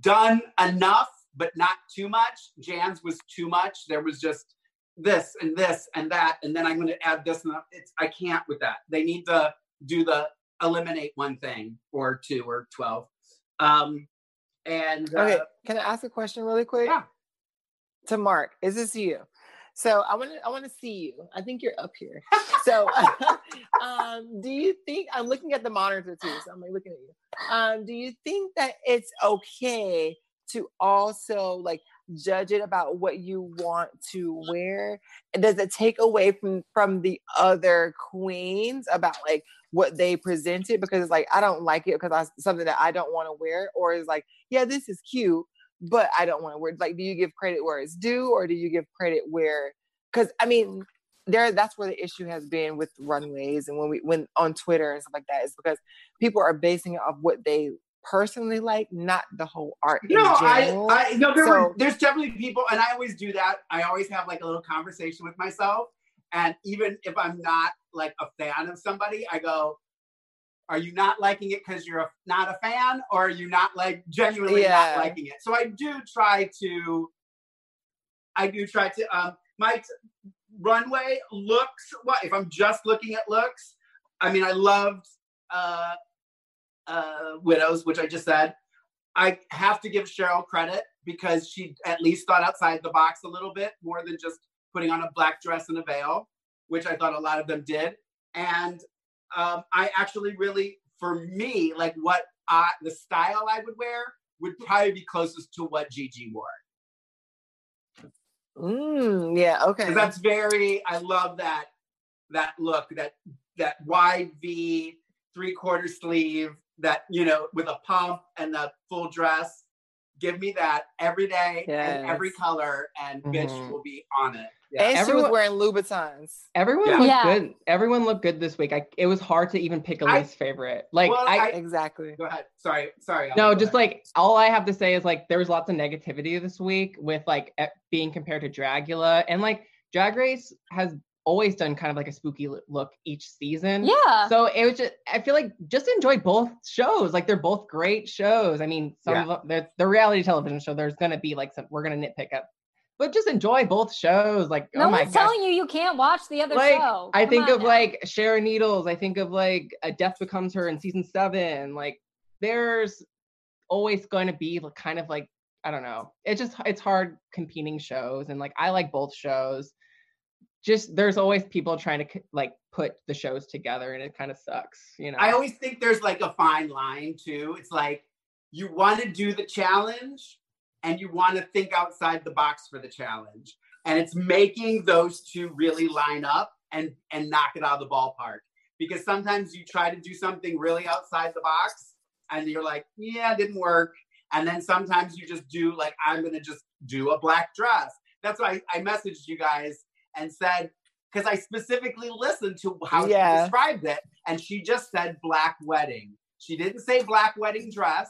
done enough, but not too much. Jan's was too much. There was just this and this and that, and then I'm going to add this and that. It's I can't with that. They need to do the eliminate one thing or two or twelve. Um, and uh, Okay, can I ask a question really quick? Yeah. To Mark, is this you? So I want to I want to see you. I think you're up here. *laughs* So *laughs* um do you think I'm looking at the monitor too, so I'm like looking at you. Um do you think that it's okay to also like judge it about what you want to wear? Does it take away from from the other queens about like what they presented because it's like I don't like it because I something that I don't want to wear, or is like, yeah, this is cute, but I don't want to wear. Like, do you give credit where it's due, or do you give credit where? Because I mean, there that's where the issue has been with runways and when we when on Twitter and stuff like that is because people are basing it off what they personally like, not the whole art. No, I. I, no, there were, there's definitely people, and I always do that. I always have like a little conversation with myself, and even if I'm not like a fan of somebody, I go, "Are you not liking it because you're a, not a fan, or are you not like genuinely Yeah. not liking it?" So I do try to, I do try to. Um, my t- runway looks. What if I'm just looking at looks? I mean, I loved uh, uh, widows, which I just said. I have to give Cheryl credit because she at least thought outside the box a little bit more than just putting on a black dress and a veil, which I thought a lot of them did. And um, I actually really, for me, like what I, the style I would wear would probably be closest to what Gigi wore. Mm, yeah. Okay. that's very, I love that that look, that that wide V, three quarter sleeve, that you know, with a pump and the full dress. Give me that every day and every color, and bitch Mhm. will be on it. Yeah. and she was wearing Louboutins. Everyone Yeah. looked Yeah. good. Everyone looked good this week. I, it was hard to even pick a I- least favorite. Like Well, I, I- Exactly. Go ahead. Sorry, sorry. Ellen, no, just ahead. like all I have to say is like there was lots of negativity this week with like being compared to Dragula and like Drag Race has always done kind of like a spooky look each season. Yeah. So it was just I feel like just enjoy both shows. Like they're both great shows. I mean, some Yeah. of them they're the reality television show. There's gonna be like some we're gonna nitpick up, but just enjoy both shows. Like no oh my one's gosh. telling you you can't watch the other Like show. I think of now. like Sharon Needles. I think of like a Death Becomes Her in season seven. Like there's always going to be like, kind of like I don't know. It's just it's hard competing shows, and like I like both shows. Just there's always people trying to like put the shows together, and it kind of sucks, you know. I always think there's like a fine line too. It's like you want to do the challenge and you want to think outside the box for the challenge. And it's making those two really line up and and knock it out of the ballpark. Because sometimes you try to do something really outside the box and you're like, yeah, it didn't work. And then sometimes you just do like, I'm gonna just do a black dress. That's why I, I messaged you guys and said, because I specifically listened to how Yeah. she described it, and she just said black wedding. She didn't say black wedding dress.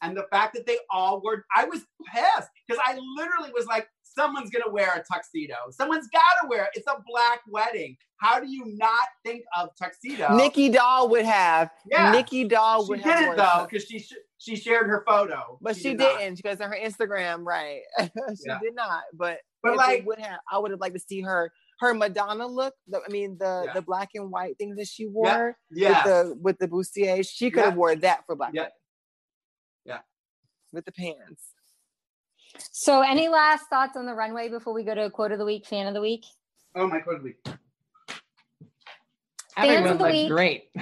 And the fact that they all were, I was pissed because I literally was like, someone's gonna wear a tuxedo. Someone's gotta wear it. It's a black wedding. How do you not think of tuxedo? Nicky Doll would have. Yeah. Nicky Doll she would have. didn't worn though because she sh- she shared her photo, But she, did not. didn't because on her Instagram, right? *laughs* she Yeah. did not. But But if like- would have, I would have liked to see her her Madonna look. The, I mean, the Yeah. the black and white things that she wore Yes. with the with the bustier. She could have Yeah. wore that for Black Yeah. Wedding. Yeah. With the pants. So, any last thoughts on the runway before we go to quote of the week, fan of the week? oh my quote of the week. Fans of the looked week. great. *laughs*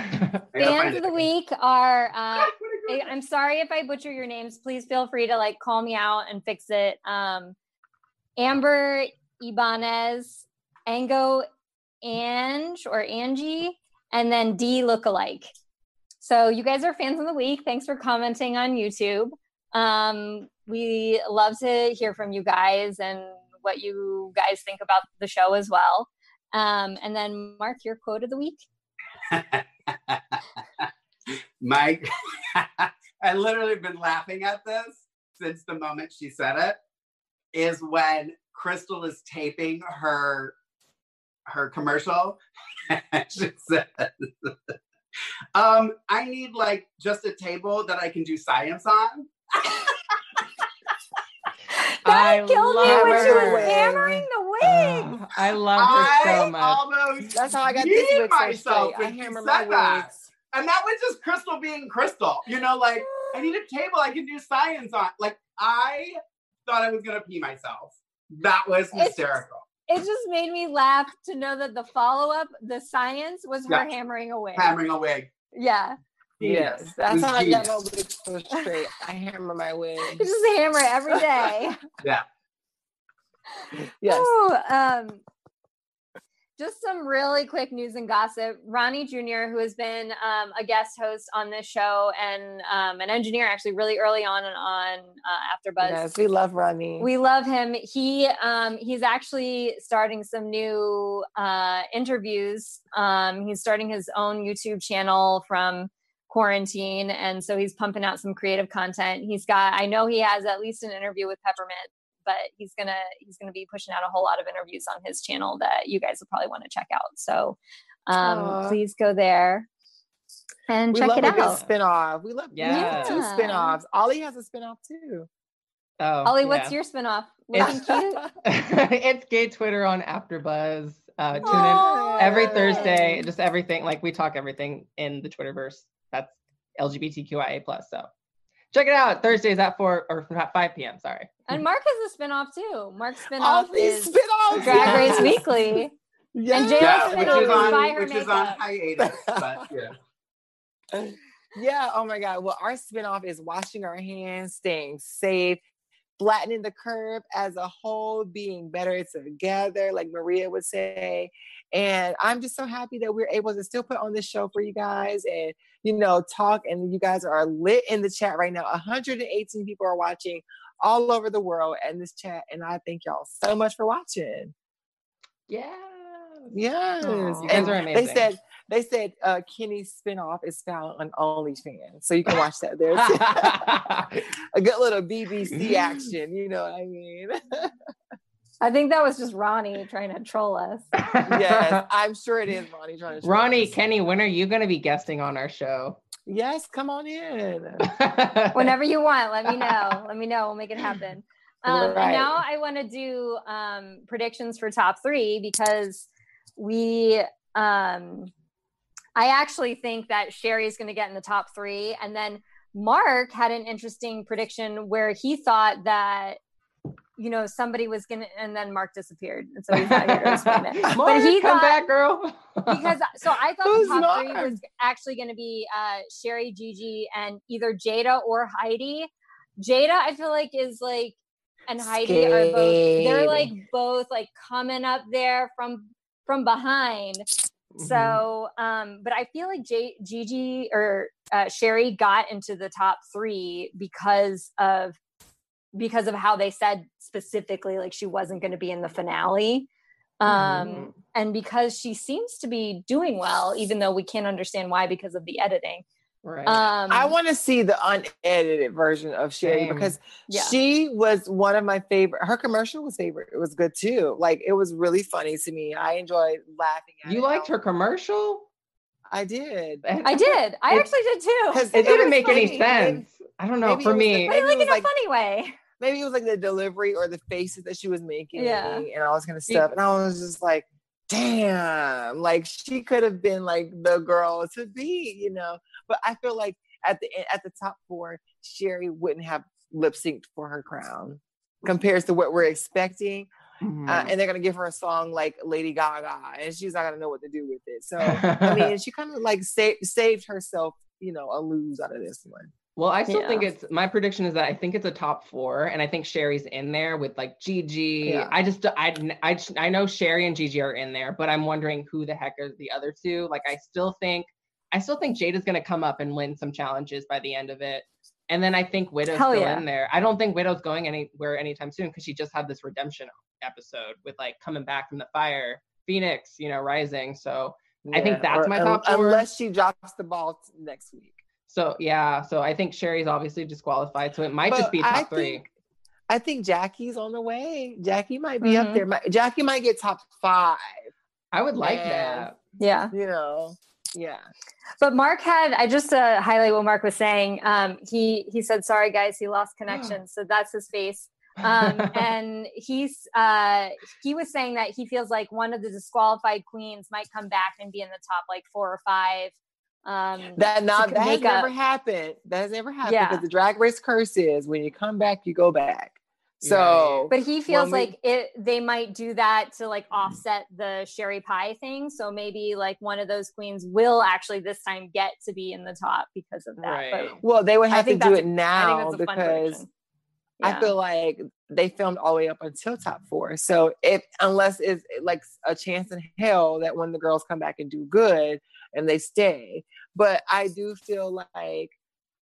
Fans of the week are. Uh, *laughs* I- I, I'm sorry if I butcher your names. Please feel free to like call me out and fix it. Um, Amber Ibanez, Ango Ange or Angie, and then D lookalike. So you guys are fans of the week. Thanks for commenting on YouTube. Um, we love to hear from you guys and what you guys think about the show as well. Um, and then Mark, your quote of the week. *laughs* Mike, *laughs* I literally been laughing at this since the moment she said it is when Crystal is taping her her commercial *laughs* she says um I need like just a table that I can do science on I That killed me love when she was hammering the wig. Ugh, I love her so much. almost That's how I got this peed wig so myself straight. I when she hammer said my that. wigs. and that was just Crystal being Crystal you know like I need a table I can do science on. Like I thought I was gonna pee myself. That was hysterical. It just made me laugh to know that the follow up, the science, was her Yeah. hammering away. Hammering a wig. Yeah, Yes, Genius. that's It was how I got my genius. wigs so straight. I hammer my you wigs. *laughs* just hammer it every day. *laughs* Yeah. Yes. Ooh, um, just some really quick news and gossip. Ronnie Jr., who has been um, a guest host on this show and um, an engineer actually really early on and on uh, AfterBuzz. Yes, we love Ronnie. We love him. He um, he's actually starting some new uh, interviews. Um, he's starting his own YouTube channel from quarantine, and so he's pumping out some creative content. He's got I know he has at least an interview with Peppermint, but he's gonna he's gonna be pushing out a whole lot of interviews on his channel that you guys will probably want to check out. So um, Aw. please go there and we check love it a out. spin-off. We love Yeah. two Yeah. spin-offs. Ollie has a spin-off too. Oh, Ollie, what's your spinoff? Looking It's- cute. *laughs* it's gay Twitter on AfterBuzz. Uh, tune Aw. in every Thursday. Just everything like we talk everything in the Twitterverse. That's LGBTQIA plus. So Check it out Thursdays at four or at five p.m. Sorry. And Mark has a spinoff too. Mark's All spinoff these is spinoffs. Drag Race yes. Weekly. Yes. And J-Lo's Yeah, spinoff which is is on buy her which is on hiatus. But *laughs* yeah. Yeah. Oh my God. Well, our spinoff is washing our hands, staying safe, flattening the curve as a whole, being better together, like Maria would say. And I'm just so happy that we're able to still put on this show for you guys and, you know, talk. And you guys are lit in the chat right now. 118 people are watching all over the world and this chat. And I thank y'all so much for watching. Yeah. Yes. Aw. You guys And are They said they said uh Kenny's spinoff is found on OnlyFans. So you can watch that there. *laughs* a good little BBC *laughs* action, you know what I mean? I think that was just Ronnie trying to troll us. yes, *laughs* I'm sure it is Ronnie trying to troll Ronnie, us. Kenny, when are you going to be guesting on our show? Yes, come on in. Whenever you want, let me know. Let me know. We'll make it happen. Um, Right. And now I want to do um, predictions for top three because we, um, I actually think that Sherry is going to get in the top three. And then Mark had an interesting prediction where he thought that, you know, somebody was going to, and then Mark disappeared. And so he's not here to explain it. Mark, but he come thought, back, girl. because so I thought Who's the top three was actually going to be uh, Sherry, Gigi, and either Jaida or Heidi. Jaida, I feel like is like, and Heidi are both. They're like both like coming up there from from behind. Mm-hmm. So, um, but I feel like J- Gigi or uh, Sherry got into the top three because of because of how they said specifically like she wasn't going to be in the finale. Um, Mhm. and because she seems to be doing well, even though we can't understand why because of the editing. Right. Um, I want to see the unedited version of Sherry Same. because Yeah. she was one of my favorite. Her commercial was favorite. It was good too. Like it was really funny to me. I enjoyed laughing at you it. liked her commercial? I did. I did. I It- actually did too. 'Cause It It didn't was make any funny. sense. I don't know. For it was the- me, maybe like it in was a like- funny way. maybe it was like the delivery or the faces that she was making Yeah. and all this kind of stuff. And I was just like, damn, like she could have been like the girl to be, you know. But I feel like at the at the top four, Sherry wouldn't have lip synced for her crown compared to what we're expecting. Mhm. Uh, and they're gonna give her a song like Lady Gaga, and she's not gonna know what to do with it. So I mean, *laughs* she kind of like sa- saved herself, you know, a lose out of this one. Well, I still think it's my prediction is that I think it's a top four, and I think Sherry's in there with like Gigi. Yeah. I just I, I I know Sherry and Gigi are in there, but I'm wondering who the heck are the other two. Like I still think I still think Jade is gonna come up and win some challenges by the end of it, and then I think Widow's Hell still yeah. in there. I don't think Widow's going anywhere anytime soon because she just had this redemption episode with like coming back from the fire, Phoenix, you know, rising. So I think that's my un- top four. Unless she drops the ball next week. So yeah, so I think Sherry's obviously disqualified, so it might But just be I top three. think- I think Jackie's on the way. Jackie might be up Mhm. there. Mi- Jackie might get top five. I would like Man. that. Yeah. You know, yeah. But Mark had I just uh, highlight what Mark was saying. Um, he he said, "Sorry guys, he lost connection." so that's his face. *laughs* Um, and he's uh, he was saying that he feels like one of the disqualified queens might come back and be in the top like four or five. Um, That not that has make up- never happened. That has never happened Yeah. because the drag race curse is when you come back, you go back. So but he feels when we- like it they might do that to like offset the sherry pie thing so maybe like one of those queens will actually this time get to be in the top because of that Right. but well, they would I have to do it a- I think now that's because prediction. I feel like they filmed all the way up until top four. So if unless it's like a chance in hell that when the girls come back and do good and they stay, but I do feel like,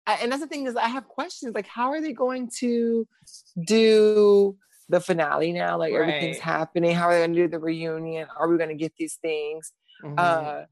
I, and that's the thing is I have questions like how are they going to do the finale now? Like everything's happening. How are they going to do the reunion? Are we going to get these things? Mhm. Uh,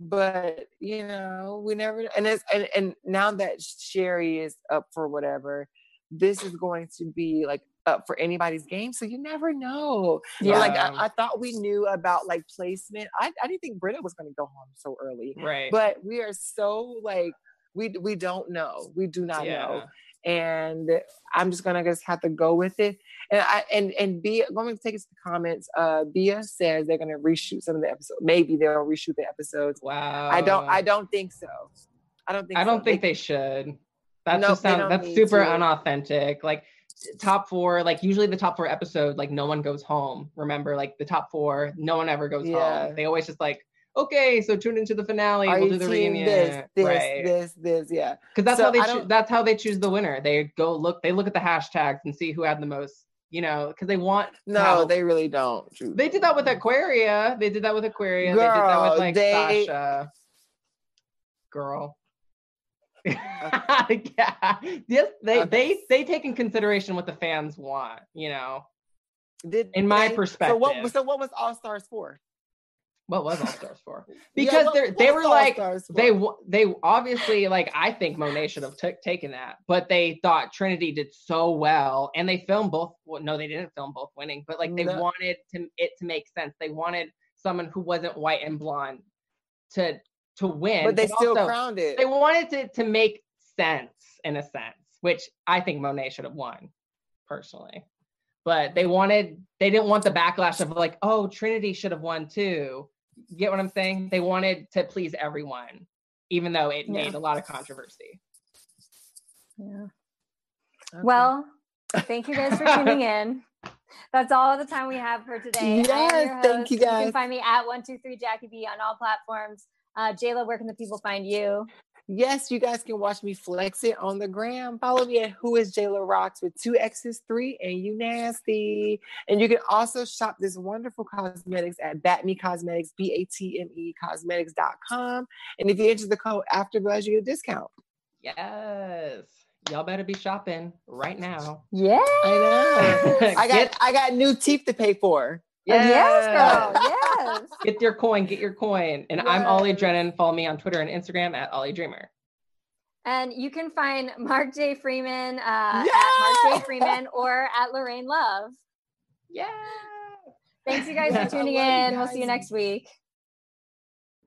but you know, we never and it's and, and now that Sherry is up for whatever, this is going to be like up for anybody's game. So you never know. Yeah. Like I, I thought we knew about like placement. I, I didn't think Brita was gonna go home so early. right. But we are so like we we don't know. We do not know and I'm just gonna just have to go with it. And I and and Bia going to take us to the comments. Uh Bia says they're gonna reshoot some of the episodes. Maybe they'll reshoot the episodes. Wow. I don't I don't think so. I don't think I don't think they should. That Nope, just they sounds that's super to. unauthentic. Like top four, like usually the top four episode, like no one goes home. Remember, like the top four, no one ever goes Yeah. home. They always just like, okay, so tune into the finale. Are we'll do the reunion. this, this, right. this, this? Yeah. Because that's So how they I that's how they choose the winner. They go look they look at the hashtags and see who had the most, you know, because they want No, have- they really don't. they did that with Aquaria. They did that with Aquaria. they did that Girl, with like they- Sasha. Girl. *laughs* yeah. Yes, they Okay. they they take in consideration what the fans want, you know. Did In my they- So perspective. what? So what was All Stars for? What was All Stars for? *laughs* Yeah, Because they're what they were like they they obviously like I think Monet should have t- taken that, but they thought Trinity did so well, and they filmed both. Well, no, they didn't film both winning, but like they No. wanted to it to make sense. They wanted someone who wasn't white and blonde to to win, but they still also crowned it. they wanted it to make sense in a sense, which I think Monet should have won personally. But they wanted they didn't want the backlash of like, oh, Trinity should have won too. You get what I'm saying? They wanted to please everyone, even though it Yeah. made a lot of controversy. Yeah. Okay. Well, thank you guys for tuning *laughs* in. That's all the time we have for today. Yes, thank you guys. You can find me at one two three Jackie B on all platforms. Uh, Jayla, where can the people find you? Yes, you guys can watch me flex it on the gram. Follow me at Who is Jayla Rocks with two X's, three, and you nasty. And you can also shop this wonderful cosmetics at Batme Cosmetics, B A T M E Cosmetics.com. And if you enter the code AfterBuzz, you get a discount. Yes. Y'all better be shopping right now. Yeah. I know. *laughs* I got Get- I got new teeth to pay for. Yes, girl. Yes. Get your coin, get your coin. And I'm Ollie Yes. Drennan. Follow me on Twitter and Instagram at Ollie Dreamer. And you can find Mark J. Freeman uh, at Mark J. Freeman or at Lorraine Love. Yeah. Thanks, you guys, for *laughs* tuning in. We'll see you next week.